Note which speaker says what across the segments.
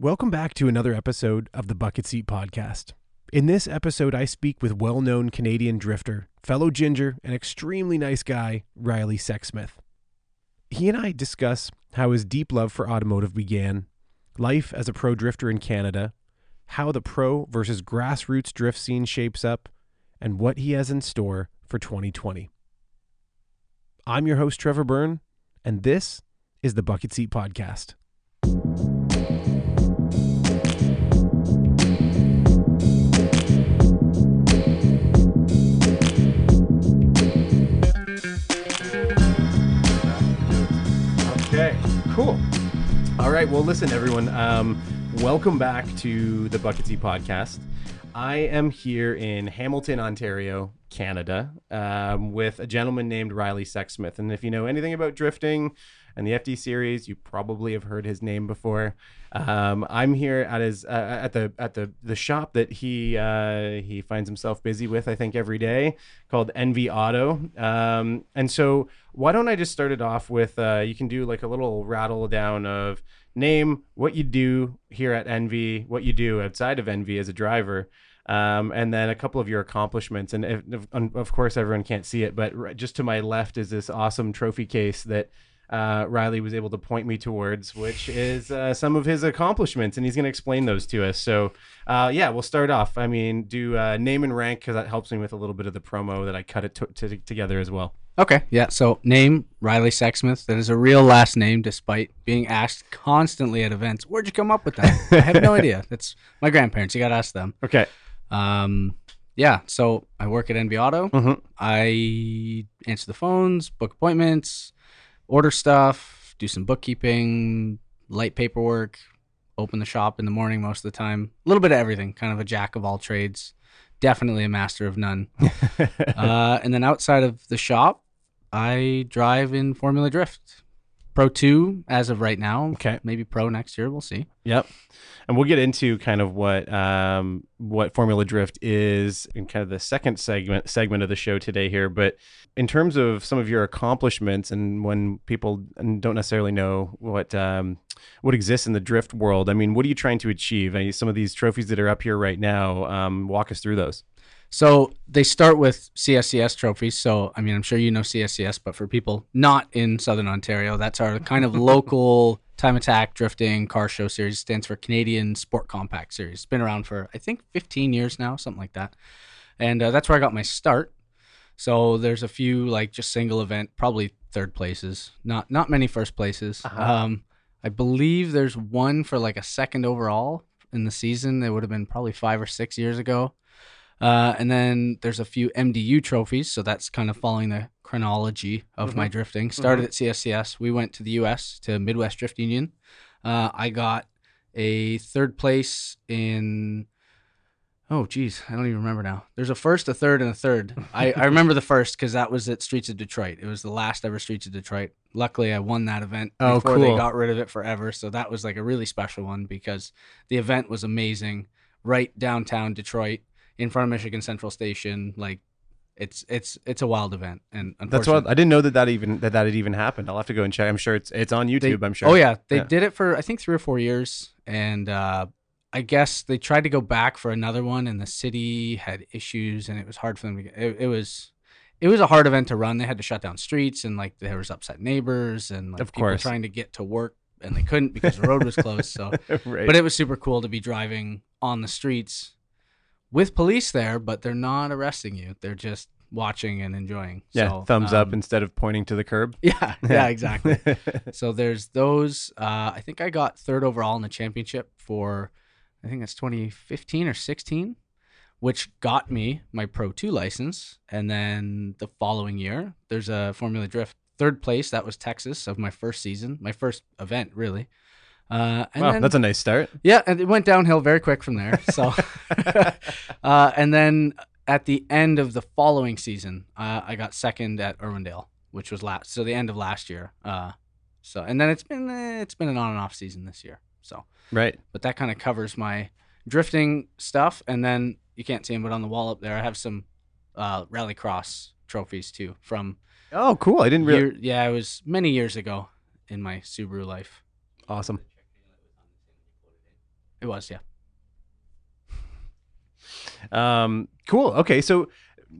Speaker 1: Welcome back to another episode of the Bucket Seat Podcast. In this episode, I speak with well known Canadian drifter, fellow ginger, and extremely nice guy, Riley Sexsmith. He and I discuss how his deep love for automotive began, life as a pro drifter in Canada, how the pro versus grassroots drift scene shapes up, and what he has in store for 2020. I'm your host, Trevor Byrne, and this is the Bucket Seat Podcast. Right, well, listen, everyone. Um, welcome back to the Bucket Seat Podcast. I am here in Hamilton, Ontario, Canada, um, with a gentleman named Riley Sexsmith. And if you know anything about drifting and the FD series, you probably have heard his name before. Um, I'm here at his uh, at the at the the shop that he uh, he finds himself busy with. I think every day called Envy Auto. Um, and so why don't I just start it off with uh, you can do like a little rattle down of name what you do here at Envy, what you do outside of Envy as a driver. Um, and then a couple of your accomplishments. And if, of course, everyone can't see it, but just to my left is this awesome trophy case that uh, Riley was able to point me towards, which is uh, some of his accomplishments, and he's going to explain those to us. So, uh, yeah, we'll start off. I mean, do uh, name and rank because that helps me with a little bit of the promo that I cut it to- to- together as well.
Speaker 2: Okay, yeah. So name Riley Sexsmith. That is a real last name, despite being asked constantly at events. Where'd you come up with that? I have no idea. That's my grandparents. You got to ask them.
Speaker 1: Okay.
Speaker 2: Um, yeah. So I work at NV Auto.
Speaker 1: Mhm.
Speaker 2: I answer the phones, book appointments, order stuff, do some bookkeeping, light paperwork, open the shop in the morning most of the time. A little bit of everything. Kind of a jack of all trades. Definitely a master of none. uh, and then outside of the shop, I drive in Formula Drift. Pro 2 as of right now.
Speaker 1: Okay.
Speaker 2: Maybe Pro next year. We'll see.
Speaker 1: Yep. And we'll get into kind of what um, what Formula Drift is in kind of the second segment segment of the show today here. But in terms of some of your accomplishments, and when people don't necessarily know what um, what exists in the drift world, I mean, what are you trying to achieve? I mean, some of these trophies that are up here right now. Um, walk us through those.
Speaker 2: So they start with CSCS trophies. So, I mean, I'm sure you know CSCS, but for people not in Southern Ontario, that's our kind of local time attack drifting car show series. It stands for Canadian Sport Compact Series. It's been around for, I think, 15 years now, something like that. And uh, that's where I got my start. So there's a few like just single event, probably third places, not not many first places.
Speaker 1: Uh-huh.
Speaker 2: Um, I believe there's one for like a second overall in the season. It would have been probably five or six years ago. Uh, and then there's a few MDU trophies. So that's kind of following the chronology of my drifting. Started at CSCS. We went to the US to Midwest Drift Union. Uh, I got a third place in. Oh, geez. I don't even remember now. There's a first, a third, and a third. I, I remember the first because that was at Streets of Detroit. It was the last ever Streets of Detroit. Luckily, I won that event
Speaker 1: Oh,
Speaker 2: before they got rid of it forever. So that was like a really special one because the event was amazing. Right downtown Detroit, in front of Michigan Central Station. Like, it's it's it's a wild event, and
Speaker 1: That's what I didn't know that that even that that had even happened. I'll have to go and check. I'm sure it's it's on YouTube.
Speaker 2: They-
Speaker 1: I'm sure.
Speaker 2: Oh yeah, they
Speaker 1: Yeah.
Speaker 2: did it for I think three or four years, and uh, I guess they tried to go back for another one, and the city had issues, and it was hard for them to get. It, it was, it was a hard event to run. They had to shut down streets, and like there was upset neighbors, and like
Speaker 1: Of
Speaker 2: people
Speaker 1: course.
Speaker 2: trying to get to work, and they couldn't because the road was closed. So,
Speaker 1: right.
Speaker 2: but it was super cool to be driving on the streets with police there, but they're not arresting you. They're just watching and enjoying.
Speaker 1: yeah,
Speaker 2: So,
Speaker 1: thumbs up
Speaker 2: um,
Speaker 1: instead of pointing to the curb.
Speaker 2: Yeah, yeah, exactly. So there's those. Uh, I think I got third overall in the championship for, I think that's 2015 or 16, which got me my Pro 2 license. And then the following year, there's a Formula Drift third place. That was Texas of my first season, my first event, really. Uh, and
Speaker 1: wow,
Speaker 2: then,
Speaker 1: that's a nice start.
Speaker 2: yeah, and it went downhill very quick from there. So, uh, and then at the end of the following season, uh, I got second at Irwindale, which was last. So the end of last year. Uh, so and then it's been eh, it's been an on and off season this year. So,
Speaker 1: Right.
Speaker 2: but that kind of covers my drifting stuff. And then you can't see them, but on the wall up there, I have some uh, rallycross trophies too from
Speaker 1: Oh, cool. I didn't really.
Speaker 2: year, yeah, it was many years ago in my Subaru life.
Speaker 1: Awesome.
Speaker 2: It was, yeah.
Speaker 1: Um, cool. Okay, so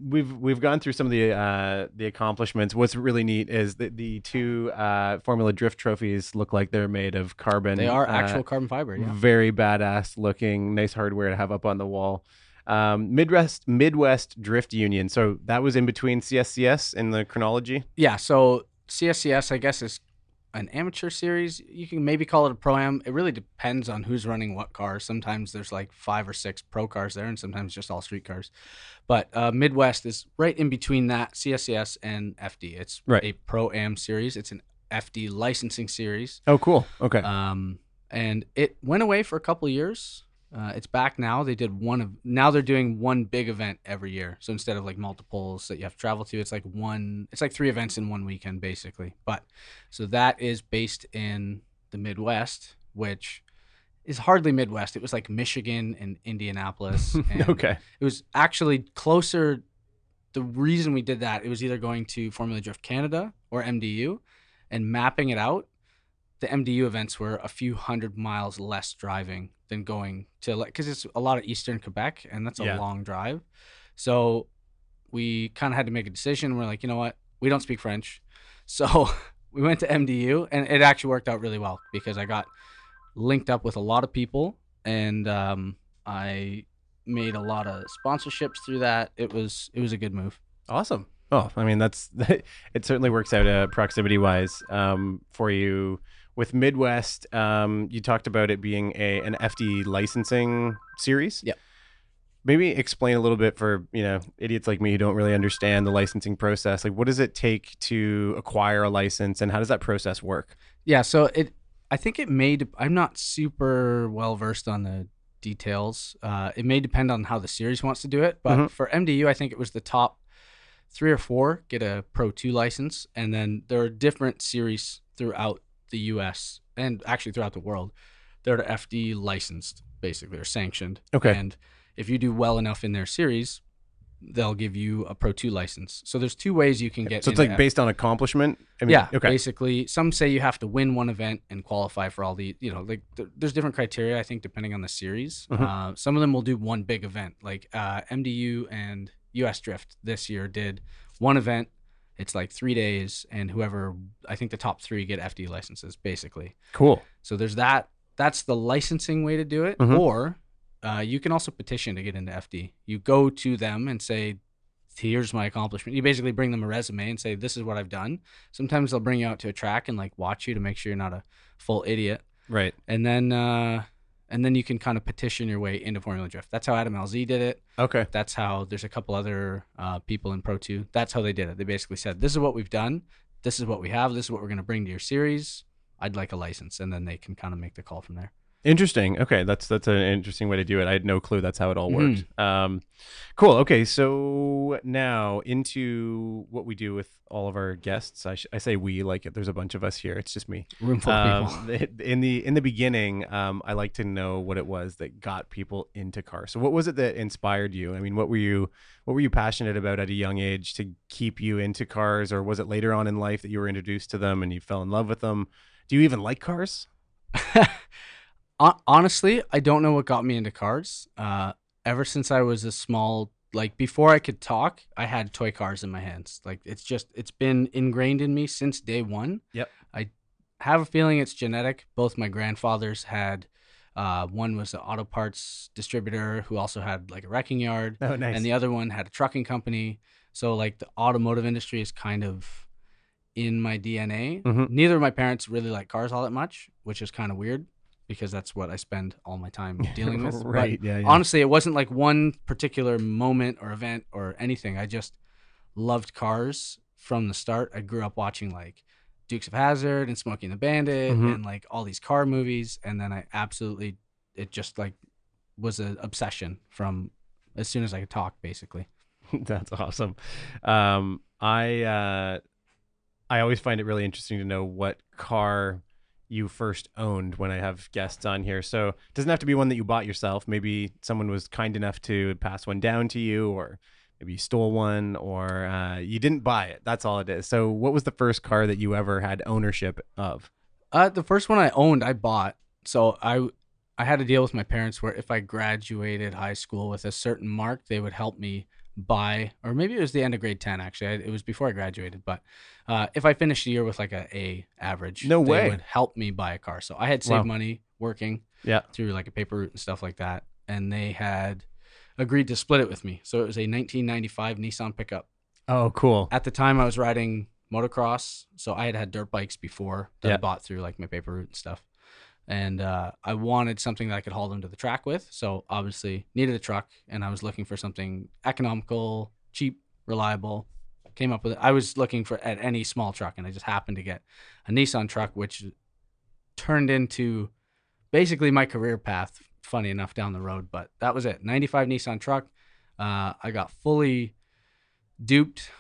Speaker 1: we've we've gone through some of the uh, the accomplishments. What's really neat is that the two uh, Formula Drift trophies look like they're made of carbon.
Speaker 2: They are
Speaker 1: uh,
Speaker 2: actual carbon fiber. Yeah.
Speaker 1: Very badass looking, nice hardware to have up on the wall. Um, Midwest Midwest Drift Union. So that was in between CSCS in the chronology.
Speaker 2: Yeah. So CSCS, I guess, is an amateur series. You can maybe call it a pro am. It really depends on who's running what cars. Sometimes there's like five or six pro cars there, and sometimes just all street cars. But uh, Midwest is right in between that CSCS and FD. It's
Speaker 1: Right.
Speaker 2: a pro am series. It's an FD licensing series.
Speaker 1: Oh, cool. Okay.
Speaker 2: Um, and it went away for a couple of years. Uh, it's back now. They did one of now they're doing one big event every year. So instead of like multiples that you have to travel to, it's like one. It's like three events in one weekend basically. But so that is based in the Midwest, which is hardly Midwest. It was like Michigan and Indianapolis. And
Speaker 1: okay.
Speaker 2: it was actually closer. The reason we did that, it was either going to Formula Drift Canada or MDU, and mapping it out. The MDU events were a few hundred miles less driving than going to like because it's a lot of Eastern Quebec and that's a
Speaker 1: Yeah.
Speaker 2: long drive. So we kind of had to make a decision. We're like, you know what, we don't speak French, so we went to MDU, and it actually worked out really well because I got linked up with a lot of people and um, I made a lot of sponsorships through that. It was it was a good move.
Speaker 1: Awesome. Oh, I mean that's it. Certainly works out uh, proximity wise um, for you. With Midwest, um, you talked about it being a an FD licensing series.
Speaker 2: Yeah.
Speaker 1: Maybe explain a little bit for you know idiots like me who don't really understand the licensing process. Like, what does it take to acquire a license, and how does that process work?
Speaker 2: Yeah, so it I think it may de- I'm not super well versed on the details. Uh, it may depend on how the series wants to do it, but
Speaker 1: Mhm.
Speaker 2: for MDU I think it was the top 3 or 4 get a Pro 2 license and then there are different series throughout the US and actually throughout the world. They're FD licensed basically or sanctioned.
Speaker 1: Okay.
Speaker 2: And if you do well enough in their series, they'll give you a Pro 2 license. So there's two ways you can get
Speaker 1: so it's like based on accomplishment. I mean,
Speaker 2: yeah,
Speaker 1: Okay.
Speaker 2: basically, some say you have to win one event and qualify for all the, you know, like th- there's different criteria. I think depending on the series.
Speaker 1: Mhm.
Speaker 2: Uh, some of them will do one big event, like uh, MDU and US Drift this year did one event. It's like three days, and whoever I think the top three get FD licenses, basically.
Speaker 1: Cool.
Speaker 2: So there's that. That's the licensing way to do it.
Speaker 1: Mhm.
Speaker 2: Or uh, you can also petition to get into FD. You go to them and say, "Here's my accomplishment." You basically bring them a resume and say, "This is what I've done." Sometimes they'll bring you out to a track and like watch you to make sure you're not a full idiot,
Speaker 1: Right.
Speaker 2: and then uh, and then you can kind of petition your way into Formula Drift. That's how Adam LZ did it.
Speaker 1: Okay.
Speaker 2: That's how there's a couple other uh, people in Pro 2. That's how they did it. They basically said, "This is what we've done. This is what we have. This is what we're going to bring to your series. I'd like a license," and then they can kind of make the call from there.
Speaker 1: Interesting. Okay, that's that's an interesting way to do it. I had no clue that's how it all worked.
Speaker 2: Mhm.
Speaker 1: Um, cool. Okay, so now into what we do with all of our guests. I, sh- I say we like it. there's a bunch of us here. It's just me.
Speaker 2: Room full of people.
Speaker 1: Um, in the in the beginning, um, I like to know what it was that got people into cars. So, what was it that inspired you? I mean, what were you what were you passionate about at a young age to keep you into cars, or was it later on in life that you were introduced to them and you fell in love with them? Do you even like cars?
Speaker 2: Hon- Honestly, I don't know what got me into cars. Uh, ever since I was a small, like before I could talk, I had toy cars in my hands. Like it's just, it's been ingrained in me since day one.
Speaker 1: Yep.
Speaker 2: I have a feeling it's genetic. Both my grandfathers had. Uh, one was an auto parts distributor who also had like a wrecking yard.
Speaker 1: Oh, nice.
Speaker 2: and the other one had a trucking company. So like the automotive industry is kind of in my DNA.
Speaker 1: Mhm.
Speaker 2: Neither of my parents really like cars all that much, which is kind of weird because that's what I spend all my time dealing with.
Speaker 1: Right. Yeah. yeah.
Speaker 2: honestly, it wasn't like one particular moment or event or anything. I just loved cars from the start. I grew up watching like Dukes of Hazzard and Smokey and the Bandit
Speaker 1: Mhm.
Speaker 2: and like all these car movies, and then I absolutely it just like was an obsession from as soon as I could talk, basically.
Speaker 1: That's awesome. Um, I uh, I always find it really interesting to know what car you first owned when I have guests on here. So it doesn't have to be one that you bought yourself. Maybe someone was kind enough to pass one down to you, or maybe you stole one, or uh, you didn't buy it. That's all it is. So what was the first car that you ever had ownership of?
Speaker 2: Uh, the first one I owned, I bought. So I I had a deal with my parents where if I graduated high school with a certain mark, they would help me buy, or maybe it was the end of grade 10, actually. I, it was before I graduated. But uh, if I finished the year with like a A average,
Speaker 1: No
Speaker 2: they
Speaker 1: way.
Speaker 2: would help me buy a car. So I had saved
Speaker 1: Wow.
Speaker 2: money working
Speaker 1: Yeah.
Speaker 2: through like a paper route and stuff like that. And they had agreed to split it with me. So it was a 1995 Nissan pickup.
Speaker 1: Oh, cool.
Speaker 2: At the time, I was riding motocross. So I had had dirt bikes before that
Speaker 1: Yeah.
Speaker 2: I bought through like my paper route and stuff. And uh, I wanted something that I could haul them to the track with. So obviously needed a truck, and I was looking for something economical, cheap, reliable. Came up with it. I was looking for at any small truck, and I just happened to get a Nissan truck, which turned into basically my career path. Funny enough, down the road, but that was it. 95 Nissan truck. Uh, I got fully duped.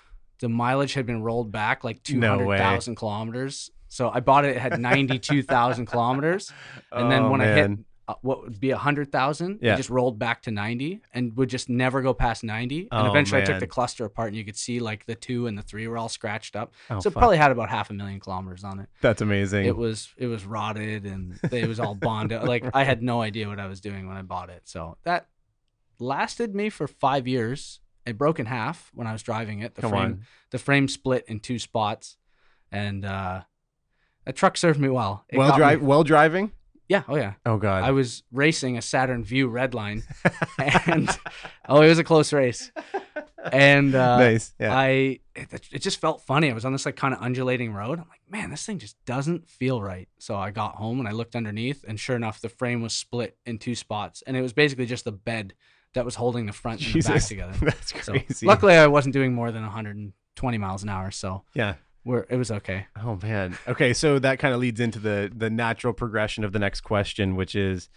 Speaker 2: The mileage had been rolled back like
Speaker 1: No
Speaker 2: 200,000 kilometers. So I bought it, it had 92,000 kilometers. And then
Speaker 1: Oh,
Speaker 2: when I hit uh, what would be 100,000,
Speaker 1: Yeah.
Speaker 2: it just rolled back to 90 and would just never go past 90. And
Speaker 1: Oh,
Speaker 2: eventually I took the cluster apart and you could see like the two and the three were all scratched up.
Speaker 1: Oh,
Speaker 2: so it probably had about half a million kilometers on it.
Speaker 1: That's amazing.
Speaker 2: It was it was rotted and it was all bonded. like I had no idea what I was doing when I bought it. So that lasted me for five years. It broke in half when I was driving it. The
Speaker 1: Come
Speaker 2: frame
Speaker 1: on.
Speaker 2: the frame split in two spots, and uh, that truck served me well. It
Speaker 1: Well
Speaker 2: got me-
Speaker 1: Well driving.
Speaker 2: yeah, oh yeah.
Speaker 1: Oh God.
Speaker 2: I was racing a Saturn Vue Redline, and oh, it was a close race. And uh,
Speaker 1: nice. Yeah.
Speaker 2: I it, it just felt funny. I was on this like kind of undulating road. I'm like, man, this thing just doesn't feel right. So I got home and I looked underneath, and sure enough, the frame was split in two spots, and it was basically just the bed that was holding the front and the back
Speaker 1: Jesus.
Speaker 2: together.
Speaker 1: That's
Speaker 2: So
Speaker 1: crazy.
Speaker 2: luckily, I wasn't doing more than 120 miles an hour, so
Speaker 1: Yeah.
Speaker 2: It was okay.
Speaker 1: Oh man. Okay, so that kind of leads into the the natural progression of the next question, which is,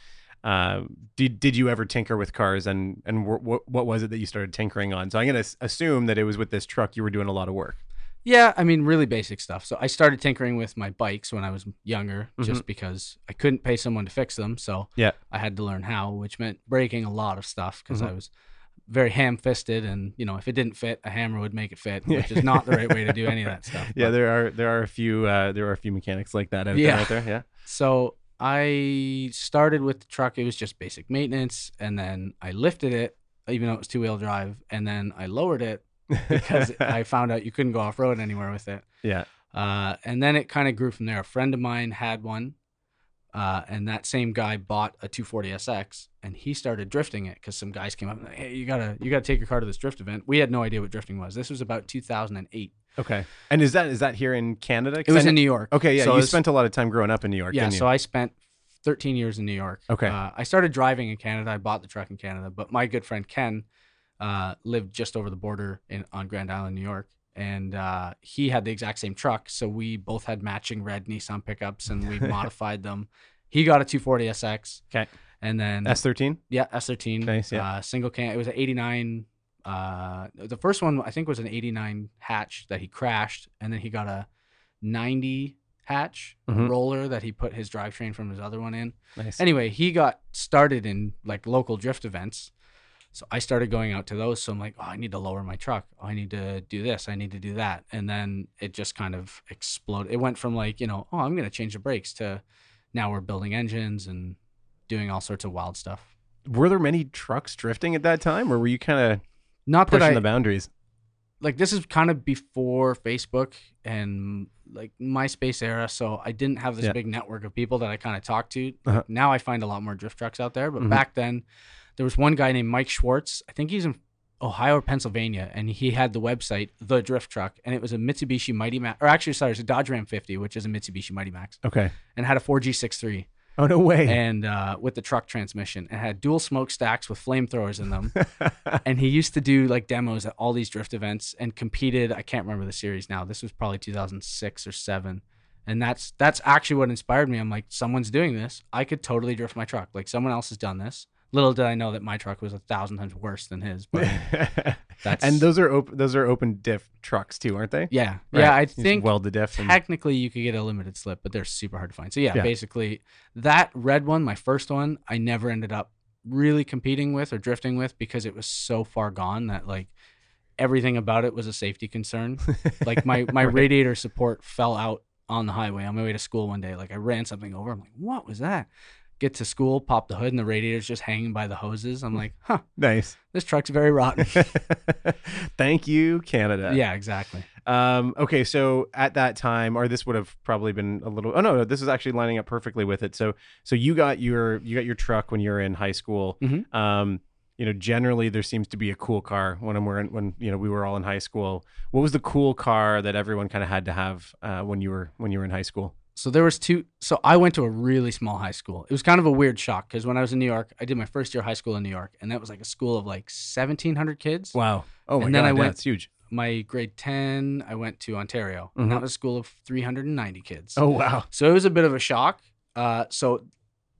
Speaker 1: uh, did did you ever tinker with cars, and and wh- what what was it that you started tinkering on? So I'm gonna assume that it was with this truck you were doing a lot of work.
Speaker 2: Yeah, I mean, really basic stuff. So I started tinkering with my bikes when I was younger, just because I couldn't pay someone to fix them. So
Speaker 1: Mm-hmm. Yeah.
Speaker 2: I had to learn how, which meant breaking a lot of stuff because
Speaker 1: Mhm.
Speaker 2: I was very ham-fisted, and you know, if it didn't fit, a hammer would make it fit, which is not the right way to do any of that stuff.
Speaker 1: Yeah,
Speaker 2: But-
Speaker 1: there are there are a few uh, there are a few mechanics like that out
Speaker 2: Yeah.
Speaker 1: there. Out there. Yeah.
Speaker 2: So I started with the truck. It was just basic maintenance, and then I lifted it, even though it was two-wheel drive, and then I lowered it because I found out you couldn't go off road anywhere with it.
Speaker 1: yeah.
Speaker 2: Uh, and then it kind of grew from there. A friend of mine had one, uh, and that same guy bought a 240 SX, and he started drifting it because some guys came up and like, hey, you gotta you gotta take your car to this drift event. We had no idea what drifting was. This was about 2008.
Speaker 1: Okay. And is that is that here in Canada?
Speaker 2: It was in New York.
Speaker 1: Okay, yeah,
Speaker 2: So
Speaker 1: you
Speaker 2: was-
Speaker 1: spent a lot of time growing up in New York.
Speaker 2: yeah. So I spent 13 years in New York.
Speaker 1: Okay.
Speaker 2: Uh, I started driving in Canada. I bought the truck in Canada, but my good friend Ken uh, lived just over the border in on Grand Island, New York, and uh, he had the exact same truck. So we both had matching red Nissan pickups, and we modified them. He got a 240 SX.
Speaker 1: Okay.
Speaker 2: And then
Speaker 1: S13.
Speaker 2: yeah, S13.
Speaker 1: Nice, yeah.
Speaker 2: Uh, single cam. It was an 89. Uh, the first one I think was an 89 hatch that he crashed, and then he got a 90 hatch
Speaker 1: Mhm.
Speaker 2: roller that he put his drivetrain from his other one in.
Speaker 1: Nice.
Speaker 2: Anyway, he got started in like local drift events. So I started going out to those. So I'm like, oh, I need to lower my truck. Oh, I need to do this. I need to do that. And then it just kind of exploded. It went from like, you know, oh, I'm going to change the brakes to now we're building engines and doing all sorts of wild stuff.
Speaker 1: were there many trucks drifting at that time, or were you kind of
Speaker 2: Not
Speaker 1: pushing
Speaker 2: I
Speaker 1: the boundaries?
Speaker 2: like this is kind of before Facebook and like MySpace era, so I didn't have this
Speaker 1: Yeah.
Speaker 2: big network of people that I kind of talked to.
Speaker 1: Uh-huh.
Speaker 2: Now I find a lot more drift trucks out there, but
Speaker 1: Mhm.
Speaker 2: back then there was one guy named Mike Schwartz. I think he's in Ohio or Pennsylvania, and he had the website The Drift Truck, and it was a Mitsubishi Mighty Max, or actually, sorry, it was a Dodge Ram 50, which is a Mitsubishi Mighty Max,
Speaker 1: Okay.
Speaker 2: and had a 4G63
Speaker 1: Oh no way.
Speaker 2: and uh, with the truck transmission, and had dual smokestacks with flamethrowers in them. And he used to do like demos at all these drift events and competed i can't remember the series now this was probably 2006 or 7 and that's that's actually what inspired me. I'm like someone's doing this. I could totally drift my truck. Like someone else has done this little did i know that my truck was a thousand times worse than his but that's
Speaker 1: and those are open. Those are open diff trucks too, aren't they?
Speaker 2: yeah
Speaker 1: Right.
Speaker 2: yeah i think
Speaker 1: weld the diff. And,
Speaker 2: technically you could get a limited slip but they're super hard to find so yeah,
Speaker 1: Yeah.
Speaker 2: basically that red one my first one i never ended up really competing with or drifting with because it was so far gone that like everything about it was a safety concern like my my
Speaker 1: Right.
Speaker 2: radiator support fell out on the highway on my way to school one day like i ran something over i'm like what was that Get to school, pop the hood, and the radiator's just hanging by the hoses. I'm like, huh,
Speaker 1: Nice.
Speaker 2: this truck's very rotten.
Speaker 1: Thank you, Canada.
Speaker 2: yeah, exactly.
Speaker 1: Um, okay, so at that time, or this would have probably been a little. Oh no, no, this is actually lining up perfectly with it. So, so you got your you got your truck when you're in high school.
Speaker 2: Mhm.
Speaker 1: Um, you know, generally there seems to be a cool car when I'm in, when you know we were all in high school. What was the cool car that everyone kind of had to have uh, when you were when you were in high school?
Speaker 2: So there was two. So I went to a really small high school. It was kind of a weird shock because when I was in New York, I did my first year of high school in New York, and that was like a school of like 1,700 kids.
Speaker 1: Wow. Oh my
Speaker 2: And then
Speaker 1: god,
Speaker 2: I went-
Speaker 1: it's huge.
Speaker 2: My grade 10, I went to Ontario, and
Speaker 1: Mhm.
Speaker 2: that was a school of 390 kids.
Speaker 1: Oh wow.
Speaker 2: So it was a bit of a shock. Uh, so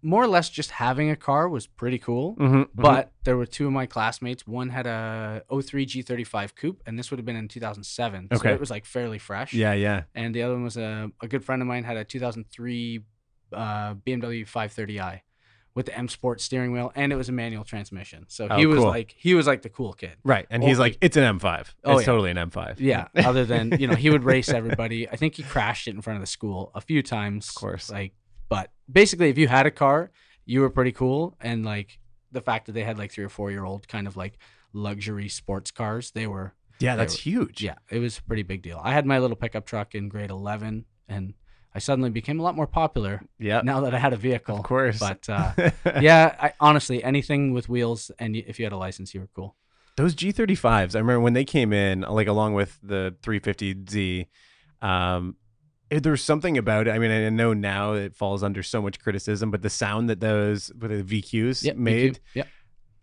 Speaker 2: more or less, just having a car was pretty cool.
Speaker 1: Mm-hmm,
Speaker 2: But there were two of my classmates. One had a 03 G35 coupe, and this would have been in 2007. So it was like fairly fresh.
Speaker 1: yeah, yeah.
Speaker 2: And the other one was a, a good friend of mine had a 2003 uh, BMW 530i with the M Sport steering wheel, and it was a manual transmission. So
Speaker 1: Oh,
Speaker 2: he was
Speaker 1: cool.
Speaker 2: like he was like the cool kid.
Speaker 1: Right, and he's like, it's an M5. It's
Speaker 2: Oh, yeah.
Speaker 1: totally an M5.
Speaker 2: Yeah. Other than you know he would race everybody. I think he crashed it in front of the school a few times. Of
Speaker 1: course.
Speaker 2: Like, but basically, if you had a car, you were pretty cool, and like the fact that they had like three or four year old kind of like luxury sports cars, they were
Speaker 1: Yeah, that's huge.
Speaker 2: Yeah, it was a pretty big deal. I had my little pickup truck in grade 11, and I suddenly became a lot more popular
Speaker 1: yeah.
Speaker 2: now that I had a vehicle.
Speaker 1: Of course.
Speaker 2: But uh, yeah, I, honestly, anything with wheels and if you had a license, you were cool.
Speaker 1: Those G35s, I remember when they came in, like along with the 350Z, um, there's something about it. I mean, I know now it falls under so much criticism, but the sound that those with the VQs
Speaker 2: Yep,
Speaker 1: made
Speaker 2: Yep.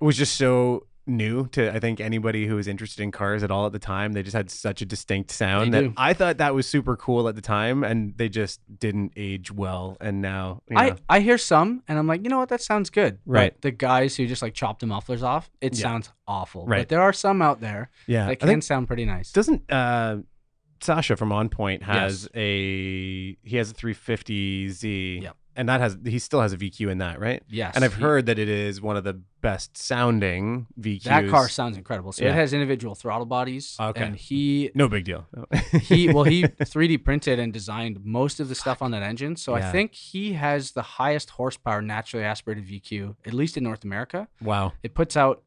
Speaker 1: was just so new to I think anybody who was interested in cars at all at the time. They just had such a distinct sound
Speaker 2: They
Speaker 1: that
Speaker 2: do.
Speaker 1: I thought that was super cool at the time, and they just didn't age well. And now, you
Speaker 2: I,
Speaker 1: know,
Speaker 2: I hear some, and I'm like, you know what? That sounds good. But
Speaker 1: Right.
Speaker 2: the guys who just like chop the mufflers off, it
Speaker 1: Yeah.
Speaker 2: sounds awful.
Speaker 1: Right.
Speaker 2: But there are some out there
Speaker 1: yeah,
Speaker 2: that can
Speaker 1: think
Speaker 2: sound pretty nice.
Speaker 1: doesn't uh Sasha from On Point has
Speaker 2: Yes.
Speaker 1: a he has a 350Z.
Speaker 2: Yep.
Speaker 1: And that has he still has a VQ in that, right?
Speaker 2: yes.
Speaker 1: And I've
Speaker 2: he-
Speaker 1: heard that it is one of the best sounding VQs.
Speaker 2: that car sounds incredible. So
Speaker 1: Yeah.
Speaker 2: it has individual throttle bodies.
Speaker 1: Okay.
Speaker 2: And he
Speaker 1: no big deal.
Speaker 2: he well he 3D printed and designed most of the stuff on that engine. So
Speaker 1: Yeah.
Speaker 2: I think he has the highest horsepower naturally aspirated VQ, at least in North America.
Speaker 1: wow.
Speaker 2: It puts out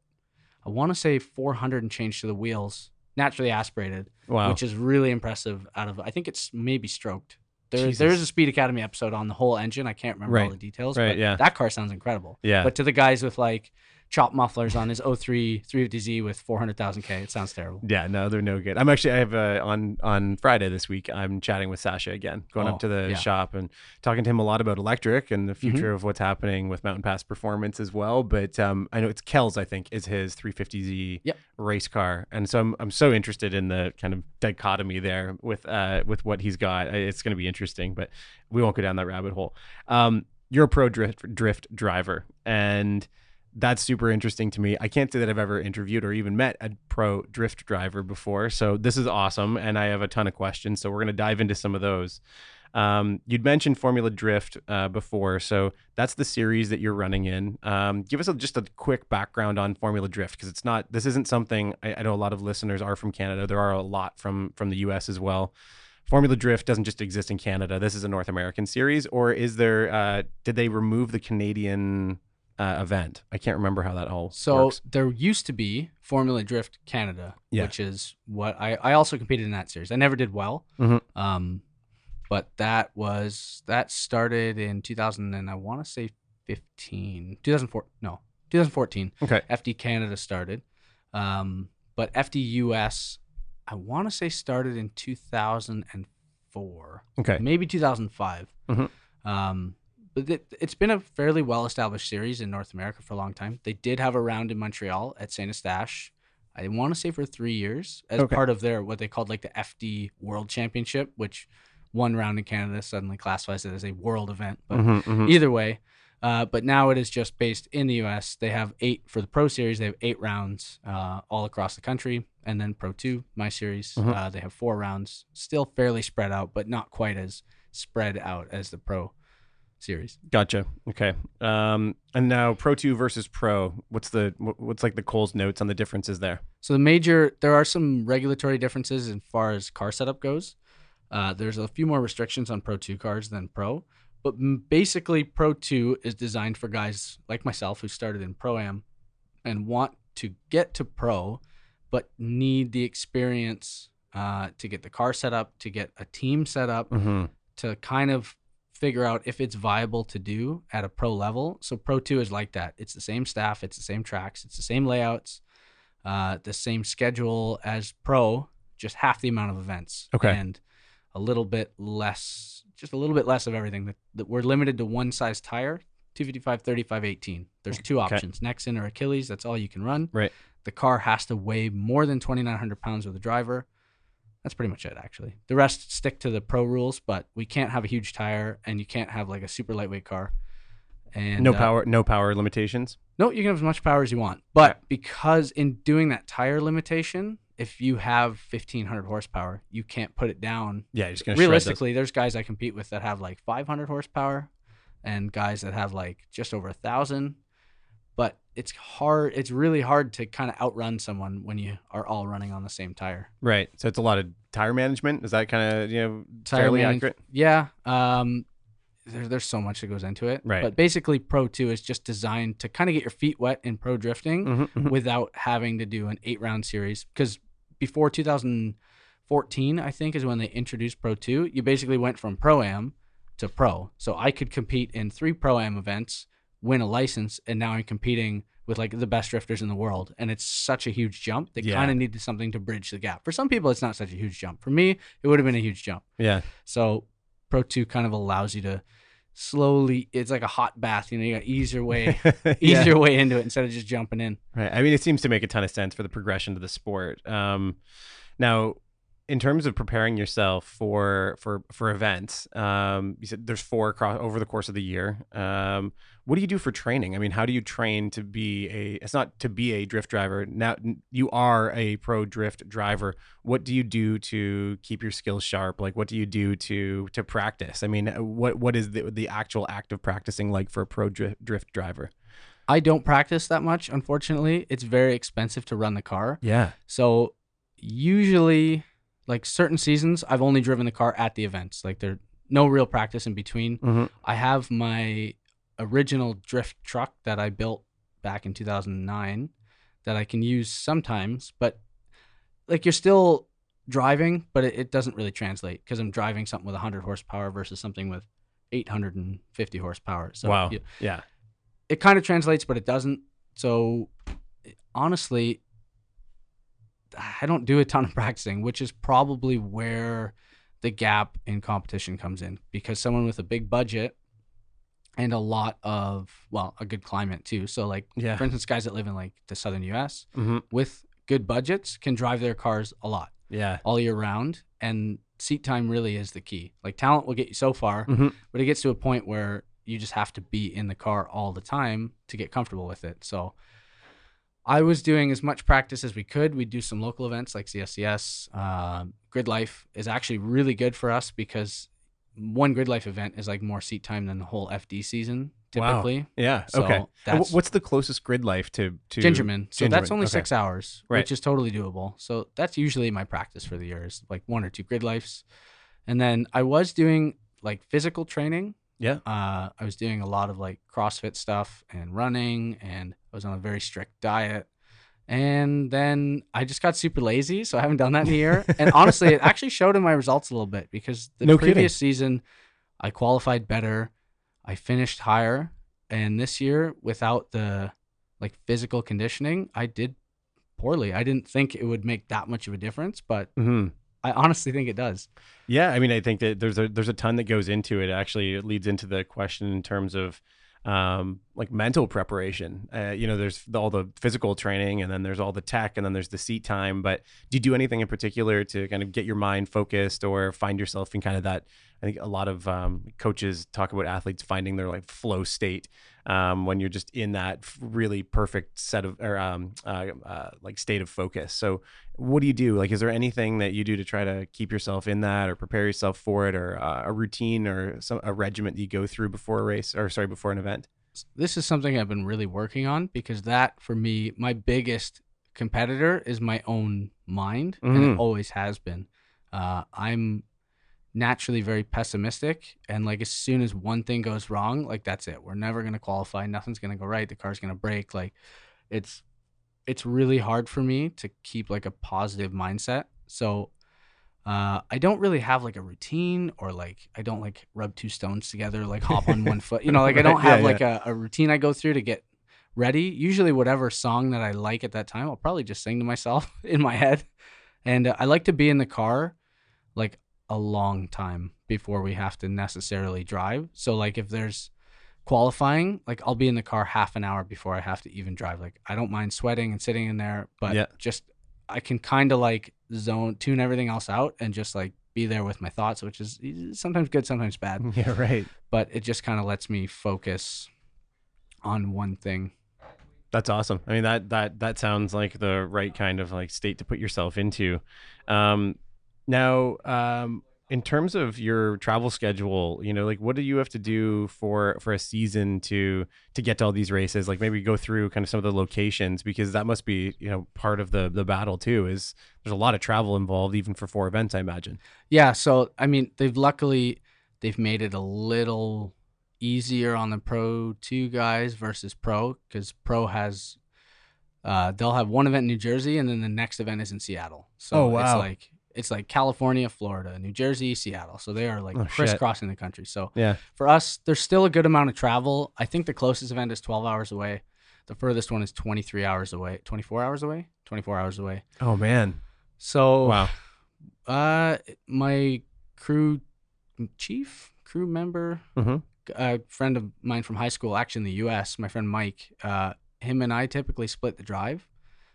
Speaker 2: I want to say 400 and change to the wheels, naturally aspirated,
Speaker 1: Wow.
Speaker 2: which is really impressive. Out of I think it's maybe stroked. There, there is a Speed Academy episode on the whole engine. I can't remember all the details.
Speaker 1: Right,
Speaker 2: but
Speaker 1: yeah.
Speaker 2: That car sounds incredible.
Speaker 1: Yeah.
Speaker 2: But to the guys with like chop mufflers on his 03 350Z with 400,000 K, it sounds terrible.
Speaker 1: Yeah, no, they're no good. I'm actually I have uh, on on Friday this week. I'm chatting with Sasha again, going
Speaker 2: Oh,
Speaker 1: up to the
Speaker 2: yeah.
Speaker 1: shop and talking to him a lot about electric and the
Speaker 2: Mm-hmm.
Speaker 1: future of what's happening with Mountain Pass Performance as well. But um, I know it's Kells, I think, is his 350Z
Speaker 2: Yep.
Speaker 1: race car, and so I'm I'm so interested in the kind of dichotomy there with uh with what he's got. It's going to be interesting, but we won't go down that rabbit hole. Um, you're a pro drift drift driver, and that's super interesting to me. I can't say that I've ever interviewed or even met a pro drift driver before. So this is awesome. And I have a ton of questions. So we're going to dive into some of those. Um, you'd mentioned Formula Drift uh, before. So that's the series that you're running in. Um, give us a, just a quick background on Formula Drift because it's not, this isn't something I, I know a lot of listeners are from Canada. There are a lot from, from the US as well. Formula Drift doesn't just exist in Canada. This is a North American series, or is there? Uh, did they remove the Canadian uh, event? I can't remember how that all
Speaker 2: So
Speaker 1: works.
Speaker 2: there used to be Formula Drift Canada,
Speaker 1: Yeah.
Speaker 2: which is what I, I also competed in that series. I never did well,
Speaker 1: Mhm.
Speaker 2: um, but that was that started in 2000 and I want to say 15, 2004, no, 2014.
Speaker 1: Okay.
Speaker 2: FD Canada started, um, but FD US, I want to say started in 2004
Speaker 1: Okay.
Speaker 2: maybe 2005.
Speaker 1: Mhm.
Speaker 2: Um, it's been a fairly well established series in North America for a long time. They did have a round in Montreal at Saint Eustache. I want to say for three years as
Speaker 1: Okay.
Speaker 2: part of their what they called like the FD World Championship, which one round in Canada suddenly classifies it as a world event. But
Speaker 1: Mhm, mhm.
Speaker 2: either way, uh, but now it is just based in the U.S. They have eight for the Pro Series. They have eight rounds uh, all across the country, and then Pro Two, my series,
Speaker 1: Mhm.
Speaker 2: uh, they have four rounds. Still fairly spread out, but not quite as spread out as the Pro Series.
Speaker 1: Gotcha. Okay. Um, and now Pro Two versus Pro. What's the what's like the Cole's notes on the differences there?
Speaker 2: So the major, there are some regulatory differences as far as car setup goes. Uh, there's a few more restrictions on Pro 2 cars than Pro, But m- basically, Pro 2 is designed for guys like myself who started in Pro Am and want to get to Pro, but need the experience uh, to get the car set up, to get a team set up,
Speaker 1: Mm-hmm.
Speaker 2: to kind of figure out if it's viable to do at a pro level. So Pro 2 is like that. It's the same staff, it's the same tracks, it's the same layouts, uh, the same schedule as Pro, just half the amount of events.
Speaker 1: Okay.
Speaker 2: And a little bit less, just a little bit less of everything. That, that we're limited to one size tire, 255, 35, 18. There's two
Speaker 1: Okay.
Speaker 2: options, Nexen or Achilles. That's all you can run.
Speaker 1: Right.
Speaker 2: The car has to weigh more than 2,900 pounds with the driver. That's pretty much it, actually. The rest stick to the pro rules, but we can't have a huge tire, and you can't have like a super lightweight car. And
Speaker 1: no
Speaker 2: uh,
Speaker 1: power, no power limitations.
Speaker 2: no, you can have as much power as you want, but because in doing that tire limitation, if you have 1,500 horsepower, you can't put it down.
Speaker 1: Yeah, you're just gonna.
Speaker 2: Realistically, there's guys I compete with that have like 500 horsepower, and guys that have like just over a thousand. It's hard. It's really hard to kind of outrun someone when you are all running on the same tire.
Speaker 1: Right. So it's a lot of tire management. Is that kind of you know
Speaker 2: Tire
Speaker 1: fairly
Speaker 2: manage-
Speaker 1: accurate?
Speaker 2: Yeah. Um, there, there's so much that goes into it.
Speaker 1: Right.
Speaker 2: But basically, Pro 2 is just designed to kind of get your feet wet in pro drifting
Speaker 1: Mm-hmm,
Speaker 2: without having to do an eight round series. Because before 2014, I think, is when they introduced Pro 2, you basically went from Pro Am to Pro. So I could compete in three Pro Am events, win a license, and now I'm competing with like the best drifters in the world. And it's such a huge jump. They
Speaker 1: Yeah.
Speaker 2: kind of needed something to bridge the gap. For some people, it's not such a huge jump. For me, it would have been a huge jump.
Speaker 1: Yeah.
Speaker 2: So Pro 2 kind of allows you to slowly it's like a hot bath, you know, you got easier way
Speaker 1: yeah.
Speaker 2: easier way into it instead of just jumping in.
Speaker 1: Right. I mean, it seems to make a ton of sense for the progression to the sport. Um, now, in terms of preparing yourself for for for events, um, you said there's four across over the course of the year. Um, what do you do for training? I mean, how do you train to be a? It's not to be a drift driver. Now you are a pro drift driver. What do you do to keep your skills sharp? Like, what do you do to to practice? I mean, what what is the the actual act of practicing like for a pro drift, drift driver?
Speaker 2: I don't practice that much, unfortunately. It's very expensive to run the car.
Speaker 1: Yeah.
Speaker 2: So usually like certain seasons I've only driven the car at the events. Like there's no real practice in between.
Speaker 1: Mm-hmm.
Speaker 2: I have my original drift truck that I built back in 2009 that I can use sometimes, but like you're still driving, but it, it doesn't really translate because I'm driving something with 100 horsepower versus something with 850 horsepower. So
Speaker 1: wow.
Speaker 2: you-
Speaker 1: yeah.
Speaker 2: it kind of translates, but it doesn't. So honestly, I don't do a ton of practicing, which is probably where the gap in competition comes in because someone with a big budget and a lot of well, a good climate too. So like
Speaker 1: Yeah.
Speaker 2: for instance, guys that live in like the southern US
Speaker 1: Mm-hmm.
Speaker 2: with good budgets can drive their cars a lot
Speaker 1: Yeah.
Speaker 2: all year round and seat time really is the key. Like talent will get you so far,
Speaker 1: Mhm.
Speaker 2: but it gets to a point where you just have to be in the car all the time to get comfortable with it. So I was doing as much practice as we could. We'd do some local events like CSCS. Um, Grid Life is actually really good for us because one Grid Life event is like more seat time than the whole FD season typically. Wow.
Speaker 1: Yeah.
Speaker 2: So
Speaker 1: okay. What's the closest grid life to to
Speaker 2: Gingerman. So that's only
Speaker 1: okay.
Speaker 2: six hours,
Speaker 1: Right.
Speaker 2: which is totally doable. So that's usually my practice for the year is like one or two grid lives. And then I was doing like physical training.
Speaker 1: Yeah.
Speaker 2: Uh, I was doing a lot of like CrossFit stuff and running, and I was on a very strict diet. And then I just got super lazy, so I haven't done that in a year. and honestly, it actually showed in my results a little bit because the
Speaker 1: No kidding.
Speaker 2: previous season I qualified better, I finished higher, and this year without the like physical conditioning, I did poorly. I didn't think it would make that much of a difference, but
Speaker 1: hmm
Speaker 2: I honestly think it does.
Speaker 1: Yeah. I mean, I think that there's a there's a ton that goes into it. Actually, it leads into the question in terms of um like mental preparation uh, you know there's the, all the physical training and then there's all the tech and then there's the seat time but do you do anything in particular to kind of get your mind focused or find yourself in kind of that i think a lot of um, coaches talk about athletes finding their like flow state um, when you're just in that really perfect set of or um, uh, uh, like state of focus so what do you do like is there anything that you do to try to keep yourself in that or prepare yourself for it or uh, a routine or some a regiment that you go through before a race or sorry before an event
Speaker 2: This is something I've been really working on because that for me, my biggest competitor is my own mind, and
Speaker 1: Mhm.
Speaker 2: it always has been. Uh, I'm naturally very pessimistic and like as soon as one thing goes wrong like that's it we're never going to qualify nothing's going to go right the car's going to break like it's it's really hard for me to keep like a positive mindset so uh, I don't really have like a routine or like I don't like rub two stones together, like hop on one foot. You know, like I don't
Speaker 1: yeah,
Speaker 2: have
Speaker 1: yeah.
Speaker 2: like a, a routine I go through to get ready. Usually, whatever song that I like at that time, I'll probably just sing to myself in my head. And uh, I like to be in the car like a long time before we have to necessarily drive. So, like, if there's qualifying, like I'll be in the car half an hour before I have to even drive. Like, I don't mind sweating and sitting in there, but
Speaker 1: Yeah.
Speaker 2: just I can kind of like zone, tune everything else out and just like be there with my thoughts, which is sometimes good, sometimes bad.
Speaker 1: Yeah, right.
Speaker 2: But it just kind of lets me focus on one thing.
Speaker 1: That's awesome. I mean that that that sounds like the right kind of like state to put yourself into. Um, now, um, in terms of your travel schedule, you know, like what do you have to do for for a season to to get to all these races? Like maybe go through kind of some of the locations because that must be you know part of the the battle too. Is there's a lot of travel involved even for four events, I imagine.
Speaker 2: Yeah, so I mean, they've luckily they've made it a little easier on the Pro 2 guys versus Pro cuz Pro has uh they'll have one event in New Jersey and then the next event is in Seattle. So
Speaker 1: Oh,
Speaker 2: it's
Speaker 1: wow.
Speaker 2: like it's like California, Florida, New Jersey, Seattle. So they are like
Speaker 1: Oh,
Speaker 2: crisscrossing the country. So
Speaker 1: Yeah.
Speaker 2: for us, there's still a good amount of travel. I think the closest event is 12 hours away. The furthest one is 23 hours away, 24 hours away, 24 hours away.
Speaker 1: Oh man.
Speaker 2: So
Speaker 1: Wow.
Speaker 2: uh, my crew chief, crew member,
Speaker 1: hmm
Speaker 2: a friend of mine from high school, actually in the U.S. My friend Mike, uh, him and I typically split the drive.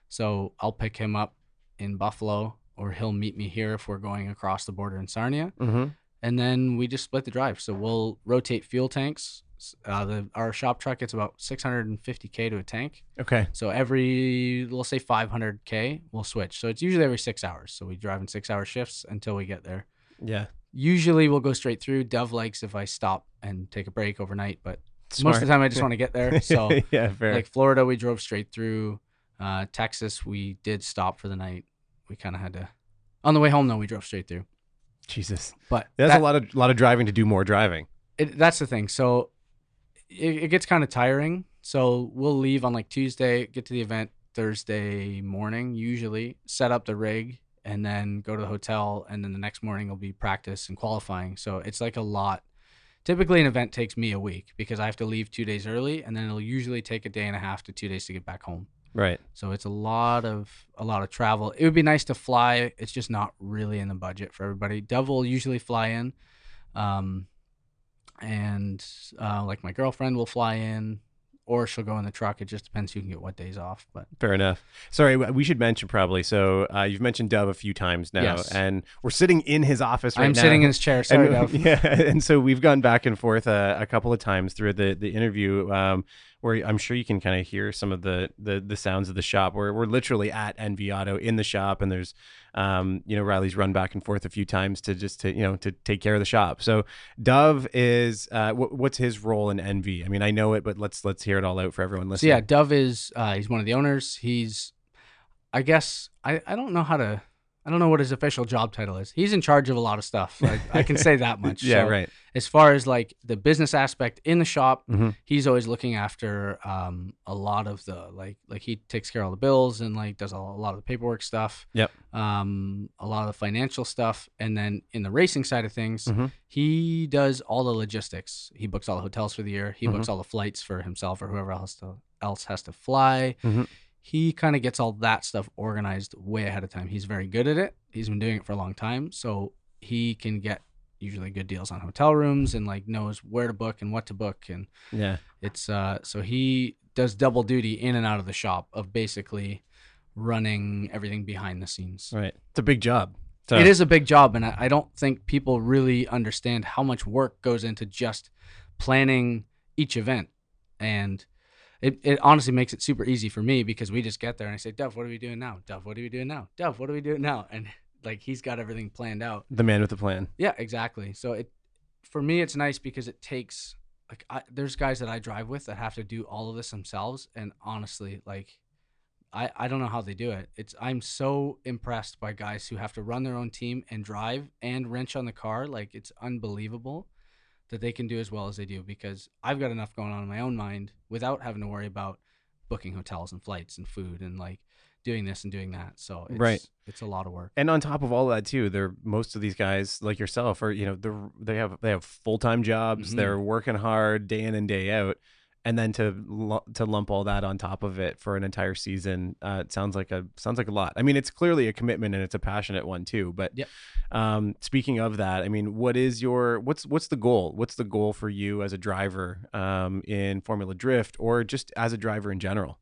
Speaker 2: So I'll pick him up in Buffalo, or he'll meet me here if we're going across the border in Sarnia,
Speaker 1: hmm
Speaker 2: and then we just split the drive. So we'll rotate fuel tanks. Uh, the our shop truck gets about 650k to a tank.
Speaker 1: Okay.
Speaker 2: So every we'll say 500k, we'll switch. So it's usually every six hours. So we drive in six hour shifts until we get there.
Speaker 1: Yeah.
Speaker 2: Usually we'll go straight through. Dove likes if I stop and take a break overnight, but most of the time I just want to get there. So
Speaker 1: yeah, fair.
Speaker 2: like Florida, we drove straight through. Uh, Texas, we did stop for the night. We kind of had to. On the way home, though, we drove straight through.
Speaker 1: Jesus.
Speaker 2: But
Speaker 1: That's
Speaker 2: that-
Speaker 1: a lot of lot of driving to do more driving.
Speaker 2: it, that's the thing. So it, it gets kind of tiring. So we'll leave on like Tuesday, get to the event Thursday morning, usually set up the rig, and then go to the hotel. And then the next morning will be practice and qualifying. So it's like a lot. Typically, an event takes me a week because I have to leave two days early, and then it'll usually take a day and a half to two days to get back home.
Speaker 1: Right.
Speaker 2: So it's a lot of a lot of travel. It would be nice to fly. It's just not really in the budget for everybody. Dove will usually fly in, um, and uh, like my girlfriend will fly in, or she'll go in the truck. It just depends who can get what days off. But
Speaker 1: Fair enough. Sorry, we should mention probably. So uh, you've mentioned Dove a few times now,
Speaker 2: Yes.
Speaker 1: and we're sitting in his office right
Speaker 2: I'm
Speaker 1: now.
Speaker 2: sitting in his chair. Sorry,
Speaker 1: and,
Speaker 2: Dove.
Speaker 1: Yeah, and so we've gone back and forth uh, a couple of times through the the interview, um, where I'm sure you can kind of hear some of the, the the sounds of the shop. Where we're literally at NV Auto in the shop, and there's, um, you know, Riley's run back and forth a few times to just to you know to take care of the shop. So Dove is uh, wh- what's his role in NV? I mean, I know it, but let's let's hear it all out for everyone
Speaker 2: So
Speaker 1: listening.
Speaker 2: yeah, Dove is uh, he's one of the owners. He's, I guess I, I don't know how to I don't know what his official job title is. He's in charge of a lot of stuff. Like, I can say that much.
Speaker 1: yeah,
Speaker 2: So
Speaker 1: right.
Speaker 2: As far as like the business aspect in the shop,
Speaker 1: Mhm.
Speaker 2: he's always looking after um, a lot of the like like he takes care of all the bills and like does a, lot of the paperwork stuff.
Speaker 1: Yep.
Speaker 2: Um, a lot of the financial stuff, and then in the racing side of things,
Speaker 1: Mhm.
Speaker 2: he does all the logistics. He books all the hotels for the year. He
Speaker 1: Mm-hmm.
Speaker 2: books all the flights for himself or whoever else to, else has to fly. He kind of gets all that stuff organized way ahead of time. He's very good at it. He's been doing it for a long time, so he can get usually good deals on hotel rooms and like knows where to book and what to book and
Speaker 1: Yeah.
Speaker 2: it's uh so he does double duty in and out of the shop of basically running everything behind the scenes.
Speaker 1: Right. It's a big job. So,
Speaker 2: It is a big job, and I, I don't think people really understand how much work goes into just planning each event. And it, it honestly makes it super easy for me because we just get there and I say, Duff, what are we doing now? Duff, what are we doing now? Duff, what are we doing now? And like he's got everything planned out.
Speaker 1: the man with the plan.
Speaker 2: Yeah, exactly. So it for me it's nice because it takes like I, there's guys that I drive with that have to do all of this themselves and honestly like I, I don't know how they do it. It's I'm so impressed by guys who have to run their own team and drive and wrench on the car. Like it's unbelievable that they can do as well as they do because I've got enough going on in my own mind without having to worry about booking hotels and flights and food and like doing this and doing that. So it's,
Speaker 1: Right.
Speaker 2: it's a lot of work.
Speaker 1: And on top of all that too, they're most of these guys like yourself are you know they're they have they have full time jobs.
Speaker 2: Mhm.
Speaker 1: They're working hard day in and day out, and then to to lump all that on top of it for an entire season, uh, it sounds like a sounds like a lot. I mean, it's clearly a commitment and it's a passionate one too. But
Speaker 2: Yep.
Speaker 1: um, speaking of that, I mean, what is your what's what's the goal? What's the goal for you as a driver um, in Formula Drift or just as a driver in general?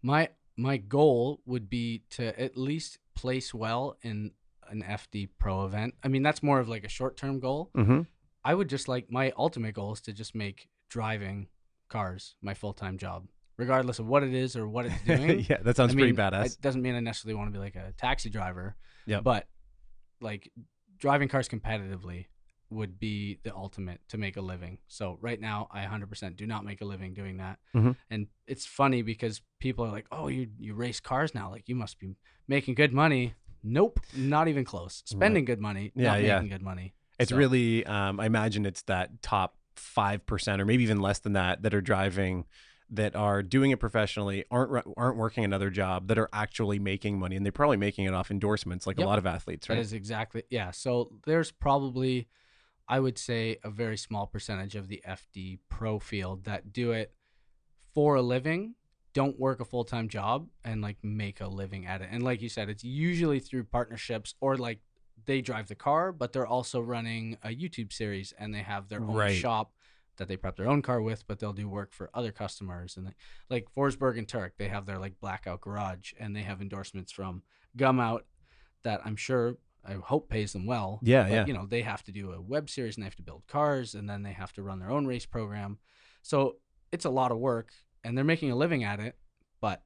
Speaker 2: My my goal would be to at least place well in an FD Pro event. I mean, that's more of like a short term goal.
Speaker 1: Mm-hmm.
Speaker 2: I would just like my ultimate goal is to just make driving cars my full time job, regardless of what it is or what it's doing.
Speaker 1: yeah, that sounds
Speaker 2: I
Speaker 1: pretty
Speaker 2: mean,
Speaker 1: badass.
Speaker 2: It doesn't mean I necessarily want to be like a taxi driver.
Speaker 1: Yep.
Speaker 2: But like driving cars competitively would be the ultimate to make a living. So right now I 100% do not make a living doing that.
Speaker 1: Mhm.
Speaker 2: And it's funny because people are like, "Oh, you you race cars now. Like you must be making good money." Nope, not even close. Spending good money,
Speaker 1: Yeah,
Speaker 2: not
Speaker 1: yeah.
Speaker 2: making good money.
Speaker 1: It's
Speaker 2: So-
Speaker 1: really, um, I imagine it's that top 5% or maybe even less than that that are driving that are doing it professionally, aren't aren't working another job, that are actually making money, and they're probably making it off endorsements, like
Speaker 2: Yep.
Speaker 1: a lot of athletes, right?
Speaker 2: is exactly yeah. So there's probably, I would say, a very small percentage of the FD pro field that do it for a living, don't work a full time job, and like make a living at it. And like you said, it's usually through partnerships or like they drive the car, but they're also running a YouTube series and they have their own
Speaker 1: Right.
Speaker 2: shop that they prep their own car with, but they'll do work for other customers. And they, like Forsberg and Tuerck, they have their like blackout garage and they have endorsements from Gumout that I'm sure I hope pays them well.
Speaker 1: Yeah,
Speaker 2: but,
Speaker 1: yeah.
Speaker 2: You know, they have to do a web series and they have to build cars and then they have to run their own race program. So it's a lot of work and they're making a living at it, but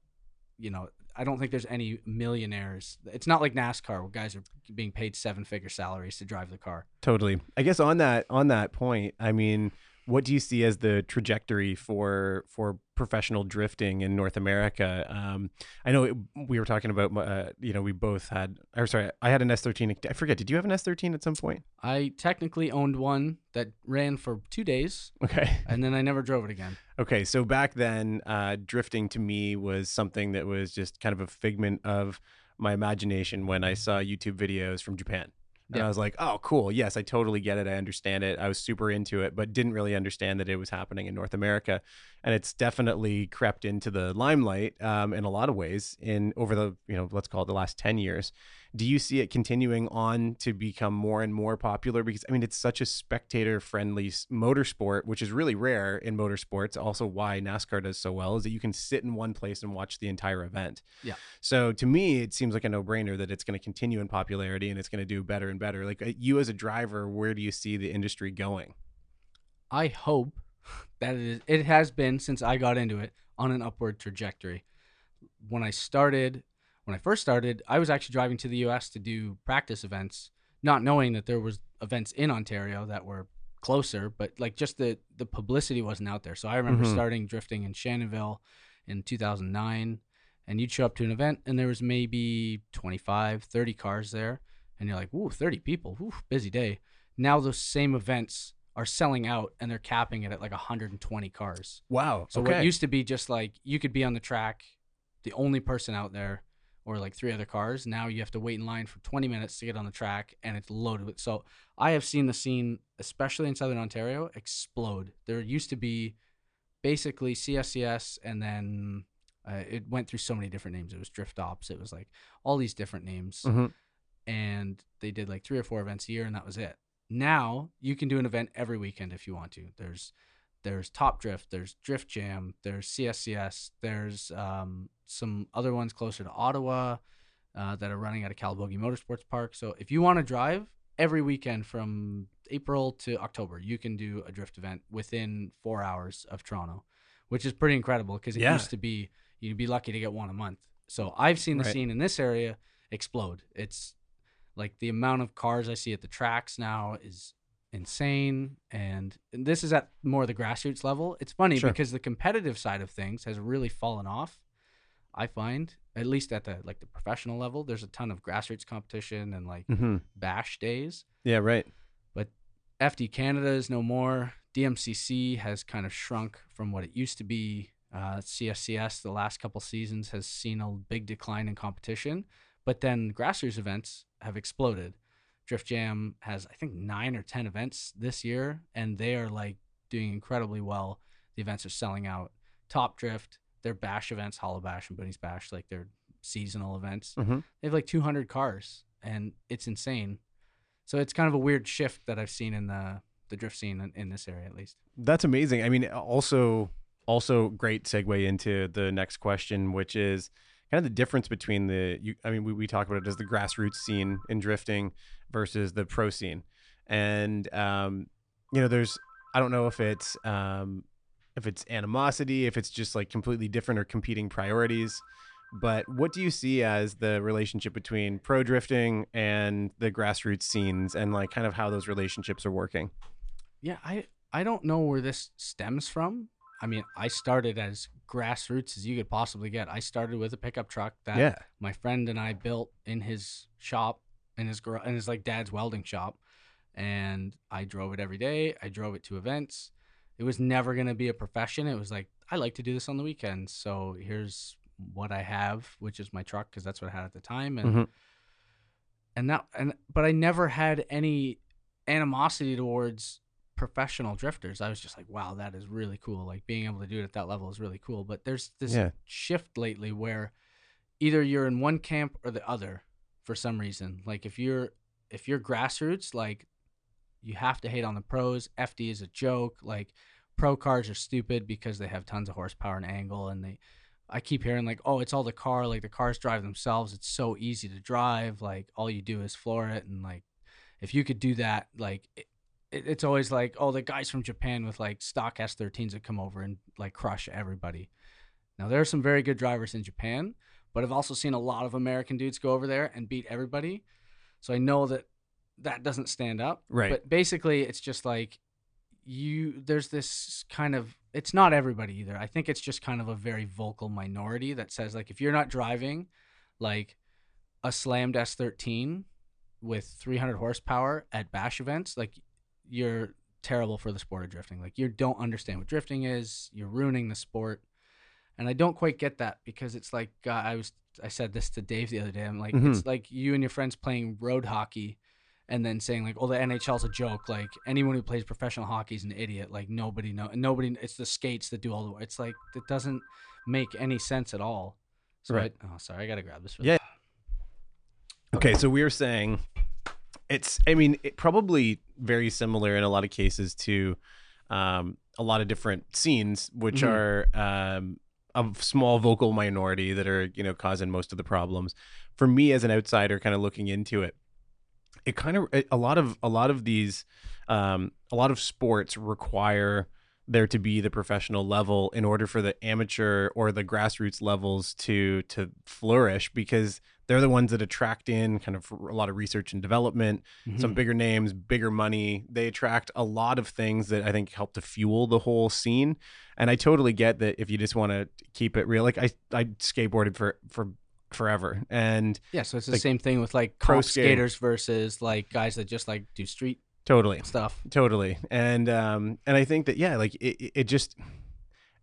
Speaker 2: you know, I don't think there's any millionaires. It's not like NASCAR where guys are being paid seven figure salaries to drive the car.
Speaker 1: Totally. I guess on that on that point, I mean, what do you see as the trajectory for for professional drifting in North America? Um, I know it, we were talking about, uh, you know, we both had, or sorry, I had an S13. I forget. Did you have an S13 at some point?
Speaker 2: I technically owned one that ran for two days
Speaker 1: Okay.
Speaker 2: and then I never drove it again.
Speaker 1: Okay, so back then, uh, drifting to me was something that was just kind of a figment of my imagination when I saw YouTube videos from Japan. And
Speaker 2: Yeah.
Speaker 1: I was like, oh, cool. Yes, I totally get it. I understand it. I was super into it, but didn't really understand that it was happening in North America. And it's definitely crept into the limelight um, in a lot of ways in over the, you know, let's call it the last 10 years. Do you see it continuing on to become more and more popular? Because, I mean, it's such a spectator friendly motorsport, which is really rare in motorsports. Also, why NASCAR does so well is that you can sit in one place and watch the entire event.
Speaker 2: Yeah.
Speaker 1: So to me, it seems like a no brainer that it's going to continue in popularity and it's going to do better and better. Like uh, you as a driver, where do you see the industry going?
Speaker 2: I hope that it is it has been since I got into it on an upward trajectory. When I started, when I first started, I was actually driving to the US to do practice events, not knowing that there was events in Ontario that were closer, but like just the the publicity wasn't out there. So I remember
Speaker 1: Mhm.
Speaker 2: starting drifting in Shannonville in 2009 and you'd show up to an event and there was maybe 25, 30 cars there and you're like, "Ooh, 30 people. Ooh, busy day." Now those same events are selling out and they're capping it at like 120 cars.
Speaker 1: Wow.
Speaker 2: So
Speaker 1: okay.
Speaker 2: what used to be just like you could be on the track, the only person out there, or like three other cars. Now you have to wait in line for 20 minutes to get on the track, and it's loaded with. So I have seen the scene, especially in Southern Ontario, explode. There used to be basically CSCS, and then uh, it went through so many different names. It was Drift Ops. It was like all these different names,
Speaker 1: Mhm.
Speaker 2: and they did like three or four events a year, and that was it. Now you can do an event every weekend if you want to. There's there's Top Drift, there's Drift Jam, there's CSCS, there's um, some other ones closer to Ottawa uh, that are running out of Calabogie Motorsports Park. So if you want to drive every weekend from April to October, you can do a drift event within four hours of Toronto, which is pretty incredible because it
Speaker 1: Yeah.
Speaker 2: used to be you'd be lucky to get one a month. So I've seen the
Speaker 1: Right.
Speaker 2: scene in this area explode. It's like the amount of cars I see at the tracks now is insane and, and this is at more the grassroots level it's funny
Speaker 1: Sure.
Speaker 2: because the competitive side of things has really fallen off i find at least at the like the professional level. There's a ton of grassroots competition and like
Speaker 1: hmm
Speaker 2: bash days.
Speaker 1: Yeah, right.
Speaker 2: But FD Canada is no more. DMCC has kind of shrunk from what it used to be. Uh, CSCS the last couple seasons has seen a big decline in competition, but then grassroots events have exploded. Drift Jam has I think nine or ten events this year, and they are like doing incredibly well. The events are selling out. Top Drift, their bash events, Hollow Bash and Bunny's Bash, like their seasonal events,
Speaker 1: Mhm.
Speaker 2: they have like 200 cars, and it's insane. So it's kind of a weird shift that I've seen in the the drift scene in, in this area, at least.
Speaker 1: That's amazing. I mean, also also great segue into the next question, which is kind of the difference between the. You, I mean, we, we talk about it as the grassroots scene in drifting versus the pro scene, and um, you know, there's I don't know if it's um, if it's animosity, if it's just like completely different or competing priorities. But what do you see as the relationship between pro drifting and the grassroots scenes, and like kind of how those relationships are working?
Speaker 2: Yeah, I I don't know where this stems from. I mean, I started as grassroots as you could possibly get. I started with a pickup truck that
Speaker 1: Yeah.
Speaker 2: my friend and I built in his shop, in his gar- in his like dad's welding shop, and I drove it every day. I drove it to events. It was never gonna be a profession. It was like I like to do this on the weekends, so here's what I have, which is my truck because that's what I had at the time, and
Speaker 1: Mhm.
Speaker 2: and that and but I never had any animosity towards professional drifters. I was just like, wow, that is really cool. Like being able to do it at that level is really cool. But there's this
Speaker 1: Yeah.
Speaker 2: shift lately where either you're in one camp or the other for some reason. Like if you're if you're grassroots, like you have to hate on the pros. FD is a joke. Like pro cars are stupid because they have tons of horsepower and angle and they I keep hearing like, oh, it's all the car, like the cars drive themselves. It's so easy to drive. Like all you do is floor it and like if you could do that, like it, it, it's always like, oh, the guys from Japan with like stock S13s that come over and like crush everybody. Now there are some very good drivers in Japan, but I've also seen a lot of American dudes go over there and beat everybody. So I know that that doesn't stand up.
Speaker 1: Right.
Speaker 2: But basically, it's just like you. There's this kind of. It's not everybody either. I think it's just kind of a very vocal minority that says like if you're not driving, like a slammed S13 with 300 horsepower at bash events, like you're terrible for the sport of drifting. Like you don't understand what drifting is. You're ruining the sport. And I don't quite get that because it's like uh, I was I said this to Dave the other day. I'm like
Speaker 1: Mhm.
Speaker 2: it's like you and your friends playing road hockey and then saying like, "Oh, the NHL's a joke." Like anyone who plays professional hockey is an idiot. Like nobody know nobody it's the skates that do all the work. It's like it doesn't make any sense at all. So
Speaker 1: Right.
Speaker 2: I, oh, sorry, I got to grab this. For
Speaker 1: Yeah. Okay, so we were saying it's I mean, it probably very similar in a lot of cases to um, a lot of different scenes which
Speaker 2: Mhm.
Speaker 1: are um, a small vocal minority that are, you know, causing most of the problems. For me as an outsider kind of looking into it, it kind of a lot of a lot of these um, a lot of sports require there to be the professional level in order for the amateur or the grassroots levels to to flourish because they're the ones that attract in kind of a lot of research and development some
Speaker 2: Mhm.
Speaker 1: bigger names bigger money. They attract a lot of things that i think help to fuel the whole scene. And i totally get that if you just want to keep it real like i i skateboarded for for forever. And
Speaker 2: yeah, so it's the
Speaker 1: like,
Speaker 2: same thing with like
Speaker 1: pro
Speaker 2: skaters versus like guys that just like do street
Speaker 1: totally.
Speaker 2: Stuff.
Speaker 1: totally. And um and i think that yeah like it, it- just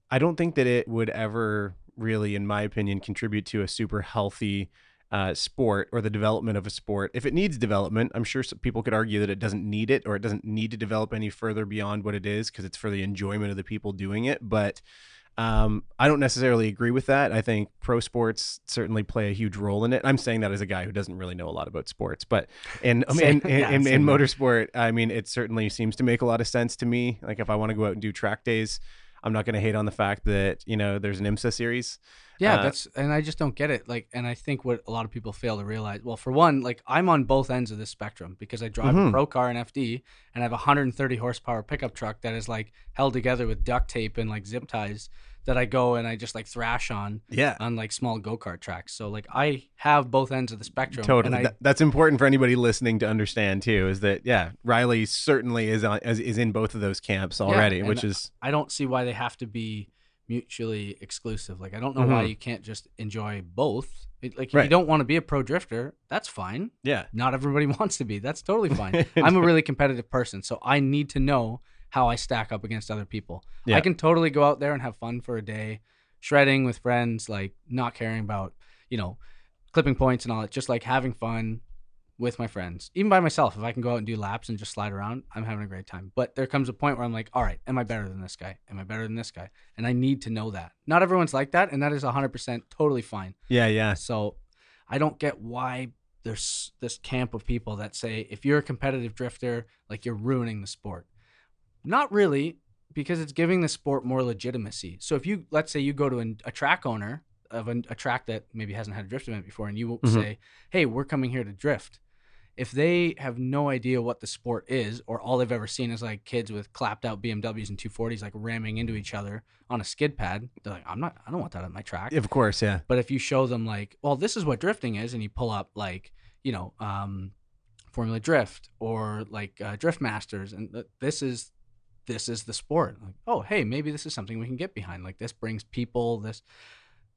Speaker 1: i don't think that it would ever really in my opinion contribute to a super healthy uh, sport or the development of a sport. If it needs development i'm sure people could argue that it doesn't need it or it doesn't need to develop any further beyond what it is because it's for the enjoyment of the people doing it. But um, I don't necessarily agree with that. I think pro sports certainly play a huge role in it. I'm saying that as a guy who doesn't really know a lot about sports, but in I mean, in, in,
Speaker 2: Yeah,
Speaker 1: in, in
Speaker 2: here.
Speaker 1: motorsport, I mean, it certainly seems to make a lot of sense to me. Like if I want to go out and do track days, I'm not going to hate on the fact that you know there's an IMSA series.
Speaker 2: Yeah,
Speaker 1: Uh,
Speaker 2: that's and I just don't get it. Like, and I think what a lot of people fail to realize. Well, for one, like I'm on both ends of this spectrum because I drive
Speaker 1: Mhm.
Speaker 2: a pro car in FD and I have a 130 horsepower pickup truck that is like held together with duct tape and like zip ties that I go and I just like thrash on
Speaker 1: Yeah,
Speaker 2: on like small go kart tracks. So like I have both ends of the spectrum.
Speaker 1: totally.
Speaker 2: And I,
Speaker 1: that's important for anybody listening to understand too. Is that yeah, Riley certainly is on is, is in both of those camps already,
Speaker 2: and
Speaker 1: which is
Speaker 2: I don't see why they have to be mutually exclusive. Like I don't know why
Speaker 1: Mhm.
Speaker 2: you can't just enjoy both. It, like if
Speaker 1: Right.
Speaker 2: you don't want to be a pro drifter, that's fine.
Speaker 1: Yeah.
Speaker 2: Not everybody wants to be. That's totally fine. I'm a really competitive person, so I need to know how I stack up against other people.
Speaker 1: Yeah.
Speaker 2: I can totally go out there and have fun for a day, shredding with friends, like not caring about, you know, clipping points and all that, just like having fun with my friends. Even by myself, if I can go out and do laps and just slide around, I'm having a great time. But there comes a point where I'm like, all right, am I better than this guy? Am I better than this guy? And I need to know that. Not everyone's like that, and that is 100% totally fine.
Speaker 1: Yeah. Yeah.
Speaker 2: So I don't get why there's this camp of people that say if you're a competitive drifter, like you're ruining the sport. Not really, because it's giving the sport more legitimacy. So if you, let's say you go to an, a track owner of an, a track that maybe hasn't had a drift event before, and you
Speaker 1: Mhm.
Speaker 2: say, hey, we're coming here to drift. If they have no idea what the sport is, or all they've ever seen is like kids with clapped out BMWs and 240s like ramming into each other on a skid pad, they're like, I'm not, I don't want that on my track.
Speaker 1: Of course. Yeah.
Speaker 2: But if you show them like, well, this is what drifting is, and you pull up like, you know, um, Formula Drift or like uh, Drift Masters, and th- this is this is the sport. Like, oh, hey, maybe this is something we can get behind. Like this brings people. This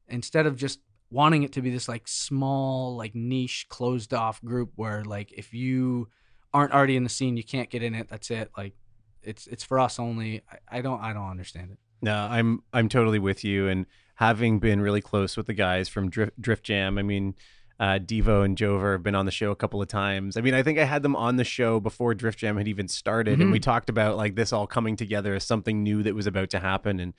Speaker 2: instead of just wanting it to be this like small, like niche, closed off group where like if you aren't already in the scene, you can't get in it. That's it. Like it's it's for us only. I, I don't I don't understand it.
Speaker 1: No, I'm I'm totally with you. And having been really close with the guys from Drift, Drift Jam, I mean, uh, Devo and Jover have been on the show a couple of times. I mean, I think I had them on the show before Drift Jam had even started, and
Speaker 2: Mhm.
Speaker 1: we talked about like this all coming together as something new that was about to happen and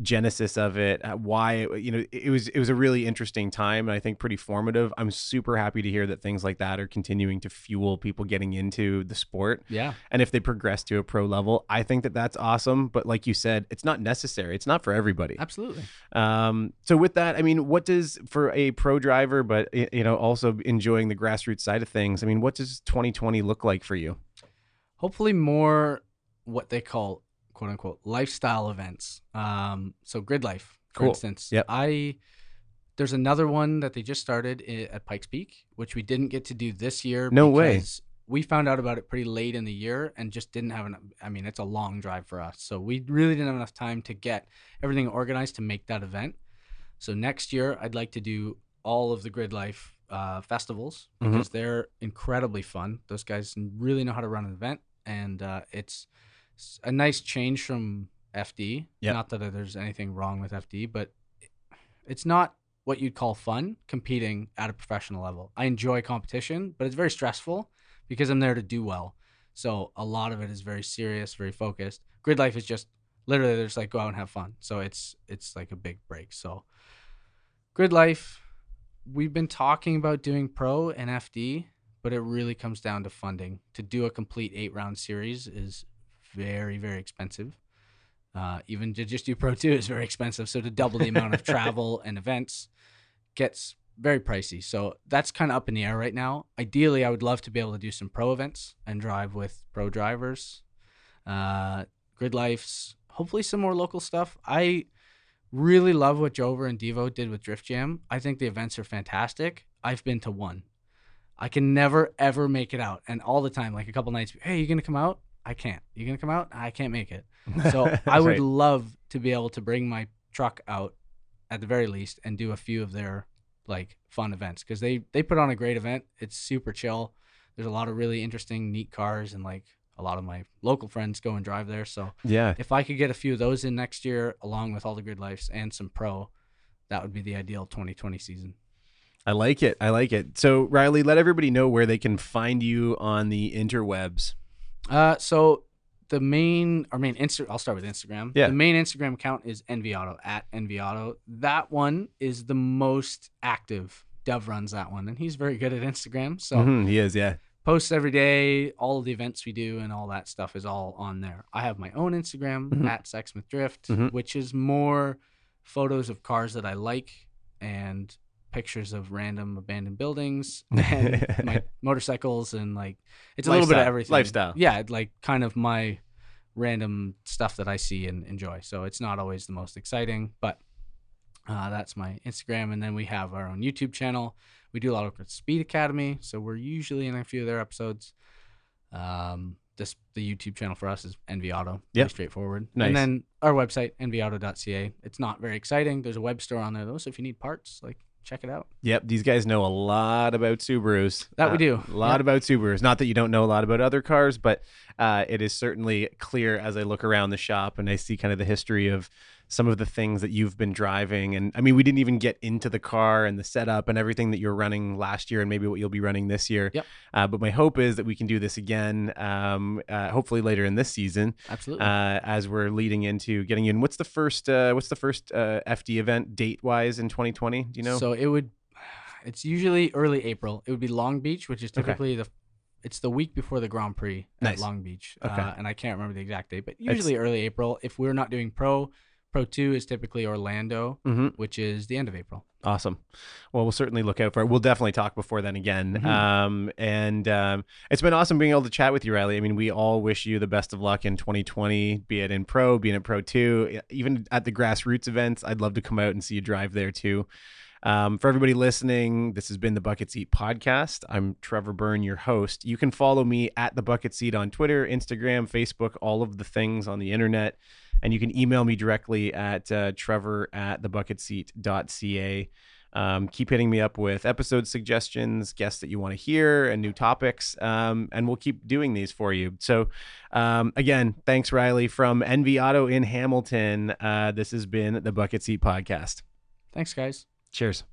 Speaker 1: genesis of it, uh, why you know it was it was a really interesting time and I think pretty formative. I'm super happy to hear that things like that are continuing to fuel people getting into the sport.
Speaker 2: Yeah.
Speaker 1: And if they progress to a pro level, I think that that's awesome. But like you said, it's not necessary. It's not for everybody.
Speaker 2: Absolutely.
Speaker 1: Um, so with that, I mean, what does for a pro driver, but you know, also enjoying the grassroots side of things? I mean, what does 2020 look like for you?
Speaker 2: hopefully more what they call quote unquote lifestyle events. Um, so grid life, for
Speaker 1: Cool.
Speaker 2: instance.
Speaker 1: Yep.
Speaker 2: I there's another one that they just started at Pikes Peak, which we didn't get to do this year.
Speaker 1: No way.
Speaker 2: We found out about it pretty late in the year and just didn't have enough. I mean, it's a long drive for us, so we really didn't have enough time to get everything organized to make that event. So next year, I'd like to do all of the grid life uh, festivals
Speaker 1: Mhm.
Speaker 2: because they're incredibly fun. Those guys really know how to run an event, and uh, it's a nice change from FD.
Speaker 1: Yep.
Speaker 2: Not that there's anything wrong with FD, but it's not what you'd call fun competing at a professional level. I enjoy competition, but it's very stressful because I'm there to do well. So a lot of it is very serious, very focused. Grid life is just literally just like go out and have fun. So it's it's like a big break. So grid life, we've been talking about doing pro and FD, but it really comes down to funding. To do a complete eight round series is very very expensive. Uh, even to just do pro two is very expensive. So to double the amount of travel and events gets very pricey. So that's kind of up in the air right now. Ideally, I would love to be able to do some pro events and drive with pro drivers. Uh, grid lifes, hopefully some more local stuff. I really love what Jover and Devo did with Drift Jam. I think the events are fantastic. I've been to one. I can never ever make it out, and all the time, like a couple nights. Hey, you gonna come out? I can't. You gonna come out? I can't make it. So I would
Speaker 1: Right.
Speaker 2: love to be able to bring my truck out at the very least and do a few of their like fun events because they they put on a great event. It's super chill. There's a lot of really interesting, neat cars and like a lot of my local friends go and drive there. So
Speaker 1: Yeah.
Speaker 2: if I could get a few of those in next year, along with all the grid lives and some pro, that would be the ideal 2020 season.
Speaker 1: I like it. I like it. So Riley, let everybody know where they can find you on the interwebs.
Speaker 2: Uh, so the main, our main Insta, I'll start with Instagram.
Speaker 1: Yeah.
Speaker 2: The main Instagram account is NV Auto at NV Auto. That one is the most active. Dev runs that one, and he's very good at Instagram. So
Speaker 1: Mhm, he is, yeah.
Speaker 2: Posts every day. All of the events we do and all that stuff is all on there. I have my own Instagram
Speaker 1: Mhm.
Speaker 2: at Sexsmith Drift,
Speaker 1: Mhm.
Speaker 2: which is more photos of cars that I like and pictures of random abandoned buildings and my motorcycles and like it's a little bit of everything.
Speaker 1: Lifestyle.
Speaker 2: Yeah, like kind of my random stuff that I see and enjoy. So it's not always the most exciting, but uh, that's my Instagram. And then we have our own YouTube channel. We do a lot of work with Speed Academy, so we're usually in a few of their episodes. Um, this the YouTube channel for us is NV Auto. Pretty straightforward.
Speaker 1: Nice.
Speaker 2: And then our website nvauto.ca. It's not very exciting. There's a web store on there though, so if you need parts, like check it out.
Speaker 1: Yep, these guys know a lot about Subarus.
Speaker 2: That we
Speaker 1: Uh,
Speaker 2: do.
Speaker 1: A lot
Speaker 2: Yep.
Speaker 1: about Subarus. Not that you don't know a lot about other cars, but uh, it is certainly clear as I look around the shop and I see kind of the history of some of the things that you've been driving. And I mean, we didn't even get into the car and the setup and everything that you're running last year and maybe what you'll be running this year.
Speaker 2: Yep.
Speaker 1: Uh, but my hope is that we can do this again, um, uh, hopefully later in this season,
Speaker 2: Absolutely.
Speaker 1: uh, as we're leading into getting in. What's the first? Uh, what's the first uh, FD event date wise in 2020? Do you know?
Speaker 2: So it would. It's usually early April. It would be Long Beach, which is
Speaker 1: Okay.
Speaker 2: typically the. It's the week before the Grand Prix
Speaker 1: Nice.
Speaker 2: at Long Beach,
Speaker 1: Okay.
Speaker 2: uh, and I can't remember the exact date, but
Speaker 1: It's-
Speaker 2: usually early April. If we're not doing Pro, Pro Two is typically Orlando,
Speaker 1: hmm
Speaker 2: which is the end of April.
Speaker 1: Awesome. Well, we'll certainly look out for it. We'll definitely talk before then again.
Speaker 2: Mhm.
Speaker 1: Um, and um, it's been awesome being able to chat with you, Riley. I mean, we all wish you the best of luck in 2020, be it in pro, be it in pro two, even at the grassroots events. I'd love to come out and see you drive there too. Um, for everybody listening, this has been the Bucket Seat Podcast. I'm Trevor Byrne, your host. You can follow me at the Bucket Seat on Twitter, Instagram, Facebook, all of the things on the internet. And you can email me directly at uh, trevor at thebucketseat.ca. Um, keep hitting me up with episode suggestions, guests that you want to hear, and new topics. Um, and we'll keep doing these for you. So, um, again, thanks, Riley, from NV Auto in Hamilton. Uh, this has been the Bucket Seat Podcast.
Speaker 2: Thanks, guys.
Speaker 1: Cheers.